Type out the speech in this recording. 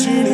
opportunity.